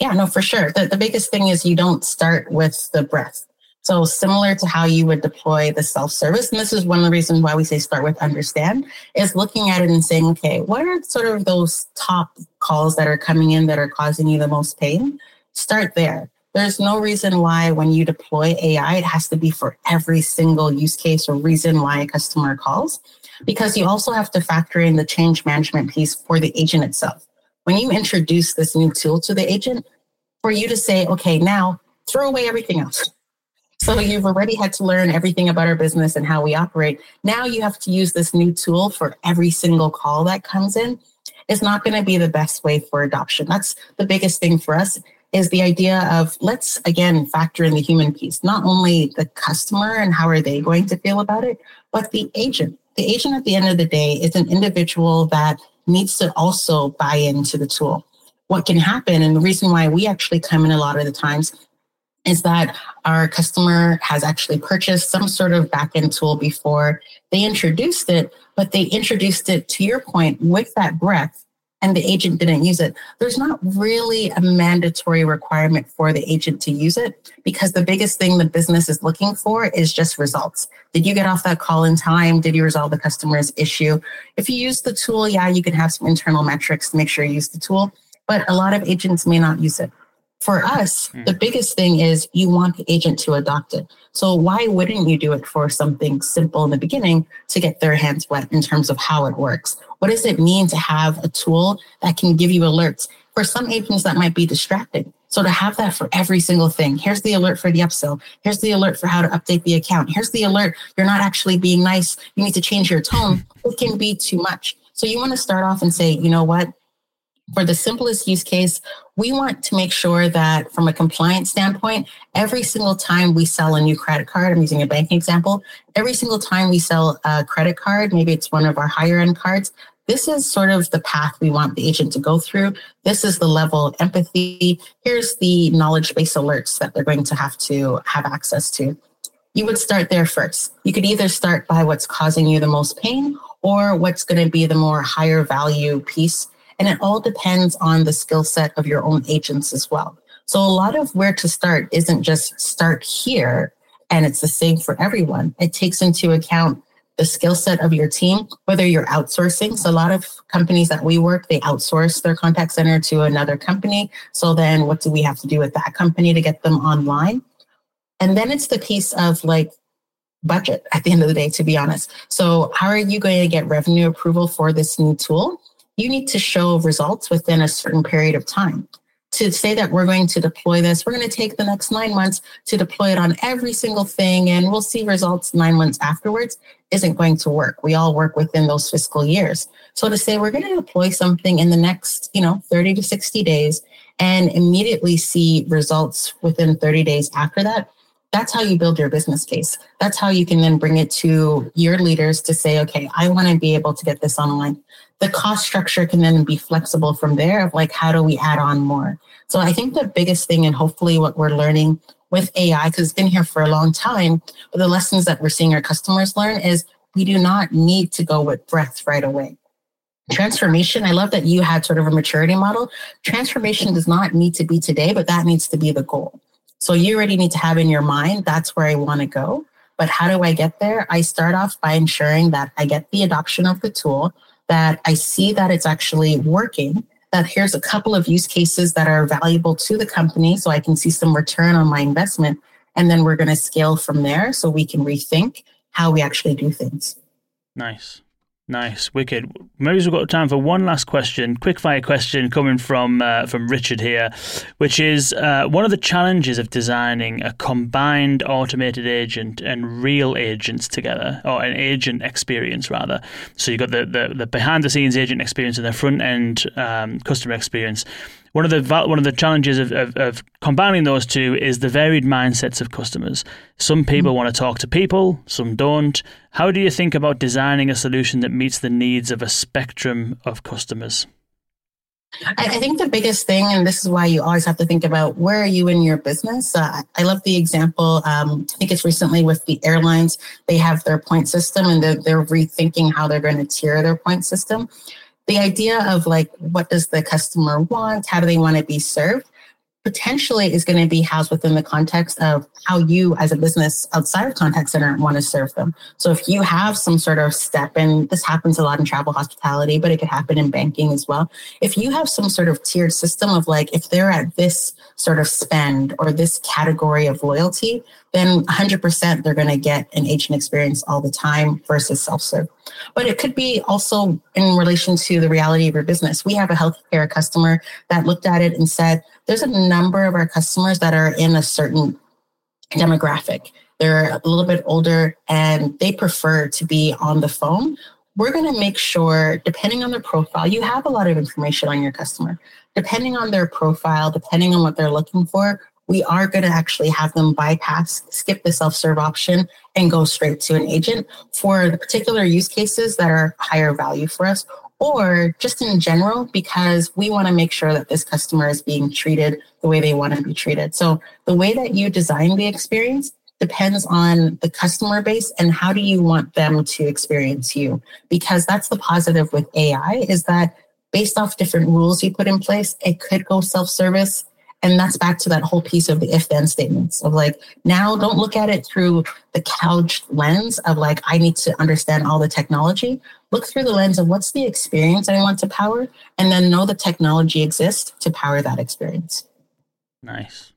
Yeah, no, for sure. The, the biggest thing is you don't start with the breath. So similar to how you would deploy the self-service, and this is one of the reasons why we say start with understand, is looking at it and saying, okay, what are sort of those top calls that are coming in that are causing you the most pain? Start there. There's no reason why when you deploy AI, it has to be for every single use case or reason why a customer calls, because you also have to factor in the change management piece for the agent itself. When you introduce this new tool to the agent, for you to say, okay, now throw away everything else. So you've already had to learn everything about our business and how we operate. Now you have to use this new tool for every single call that comes in. It's not going to be the best way for adoption. That's the biggest thing for us is the idea of let's again factor in the human piece, not only the customer and how are they going to feel about it, but the agent. The agent at the end of the day is an individual that needs to also buy into the tool. What can happen, and the reason why we actually come in a lot of the times is that our customer has actually purchased some sort of backend tool before they introduced it, but they introduced it to your point with that breadth and the agent didn't use it, there's not really a mandatory requirement for the agent to use it because the biggest thing the business is looking for is just results. Did you get off that call in time? Did you resolve the customer's issue? If you use the tool, yeah, you can have some internal metrics to make sure you use the tool, but a lot of agents may not use it. For us, the hmm. biggest thing is you want the agent to adopt it. So why wouldn't you do it for something simple in the beginning to get their hands wet in terms of how it works? What does it mean to have a tool that can give you alerts? For some agents, that might be distracting. So to have that for every single thing, here's the alert for the upsell. Here's the alert for how to update the account. Here's the alert. You're not actually being nice. You need to change your tone. It can be too much. So you want to start off and say, you know what? For the simplest use case, we want to make sure that from a compliance standpoint, every single time we sell a new credit card, I'm using a banking example, every single time we sell a credit card, maybe it's one of our higher end cards, this is sort of the path we want the agent to go through. This is the level of empathy. Here's the knowledge base alerts that they're going to have to have access to. You would start there first. You could either start by what's causing you the most pain or what's going to be the more higher value piece and it all depends on the skill set of your own agents as well. So a lot of where to start isn't just start here and it's the same for everyone. It takes into account the skill set of your team, whether you're outsourcing. So a lot of companies that we work, they outsource their contact center to another company. So then what do we have to do with that company to get them online? And then it's the piece of like budget at the end of the day, to be honest. So how are you going to get revenue approval for this new tool? you need to show results within a certain period of time. To say that we're going to deploy this, we're going to take the next nine months to deploy it on every single thing and we'll see results nine months afterwards isn't going to work. We all work within those fiscal years. So to say we're going to deploy something in the next, you know, 30 to 60 days and immediately see results within 30 days after that, that's how you build your business case. That's how you can then bring it to your leaders to say, okay, I want to be able to get this online. The cost structure can then be flexible from there of like, how do we add on more? So I think the biggest thing, and hopefully what we're learning with AI, because it's been here for a long time, but the lessons that we're seeing our customers learn is we do not need to go with breadth right away. Transformation, I love that you had sort of a maturity model. Transformation does not need to be today, but that needs to be the goal. So you already need to have in your mind, that's where I want to go. But how do I get there? I start off by ensuring that I get the adoption of the tool, that I see that it's actually working, that here's a couple of use cases that are valuable to the company so I can see some return on my investment. And then we're going to scale from there so we can rethink how we actually do things. Nice. Nice, wicked. Maybe we've got time for one last question, quick fire question coming from uh, from Richard here, which is uh, one of the challenges of designing a combined automated agent and real agents together, or an agent experience rather. So you've got the, the, the behind the scenes agent experience and the front end um, customer experience one of the one of the challenges of, of, of, combining those two is the varied mindsets of customers. Some people mm-hmm. want to talk to people, some don't. How do you think about designing a solution that meets the needs of a spectrum of customers? I, think the biggest thing, and this is why you always have to think about where are you in your business. Uh, I love the example. Um, I think it's recently with the airlines. They have their point system, and they're, they're rethinking how they're going to tier their point system the idea of like what does the customer want? How do they want to be served? Potentially is going to be housed within the context of how you as a business outside of contact center want to serve them. So if you have some sort of step and this happens a lot in travel hospitality but it could happen in banking as well. If you have some sort of tiered system of like if they're at this sort of spend or this category of loyalty then 100% they're going to get an agent experience all the time versus self-serve but it could be also in relation to the reality of your business we have a healthcare customer that looked at it and said there's a number of our customers that are in a certain demographic. They're a little bit older and they prefer to be on the phone. We're going to make sure, depending on their profile, you have a lot of information on your customer. Depending on their profile, depending on what they're looking for, we are going to actually have them bypass, skip the self serve option, and go straight to an agent for the particular use cases that are higher value for us or just in general, because we want to make sure that this customer is being treated the way they want to be treated. So the way that you design the experience depends on the customer base and how do you want them to experience you because that's the positive with ai is that based off different rules you put in place it could go self-service and that's back to that whole piece of the if then statements of like, now don't look at it through the couch lens of like, I need to understand all the technology. Look through the lens of what's the experience I want to power, and then know the technology exists to power that experience. Nice.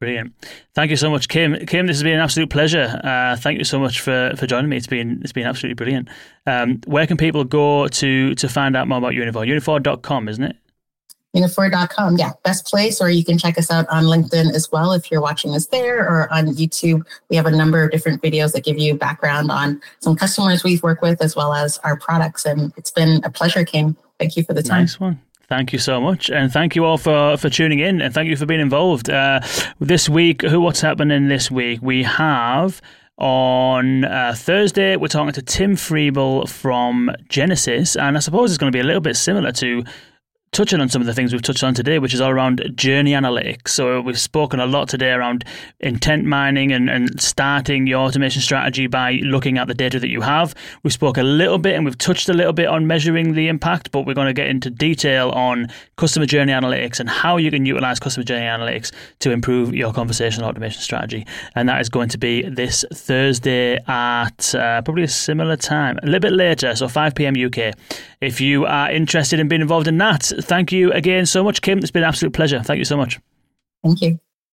Brilliant. Thank you so much, Kim. Kim, this has been an absolute pleasure. Uh, thank you so much for, for joining me. It's been it's been absolutely brilliant. Um, where can people go to to find out more about Uniphore? Uniphore.com, isn't it? uniphore.com. Yeah, best place. Or you can check us out on LinkedIn as well if you're watching us there or on YouTube. We have a number of different videos that give you background on some customers we've worked with as well as our products. And it's been a pleasure, Kim. Thank you for the time. Nice one. Thank you so much, and thank you all for, for tuning in, and thank you for being involved. Uh, this week, who what's happening this week? We have on uh, Thursday, we're talking to Tim Freeble from Genesys, and I suppose it's going to be a little bit similar to touching on some of the things we've touched on today, which is all around journey analytics. So we've spoken a lot today around intent mining and, and starting your automation strategy by looking at the data that you have. We spoke a little bit and we've touched a little bit on measuring the impact, but we're going to get into detail on customer journey analytics and how you can utilize customer journey analytics to improve your conversational automation strategy. And that is going to be this Thursday at uh, probably a similar time, a little bit later, so 5 p.m. UK. If you are interested in being involved in that, thank you again so much, Kim. It's been an absolute pleasure. Thank you so much. Thank you.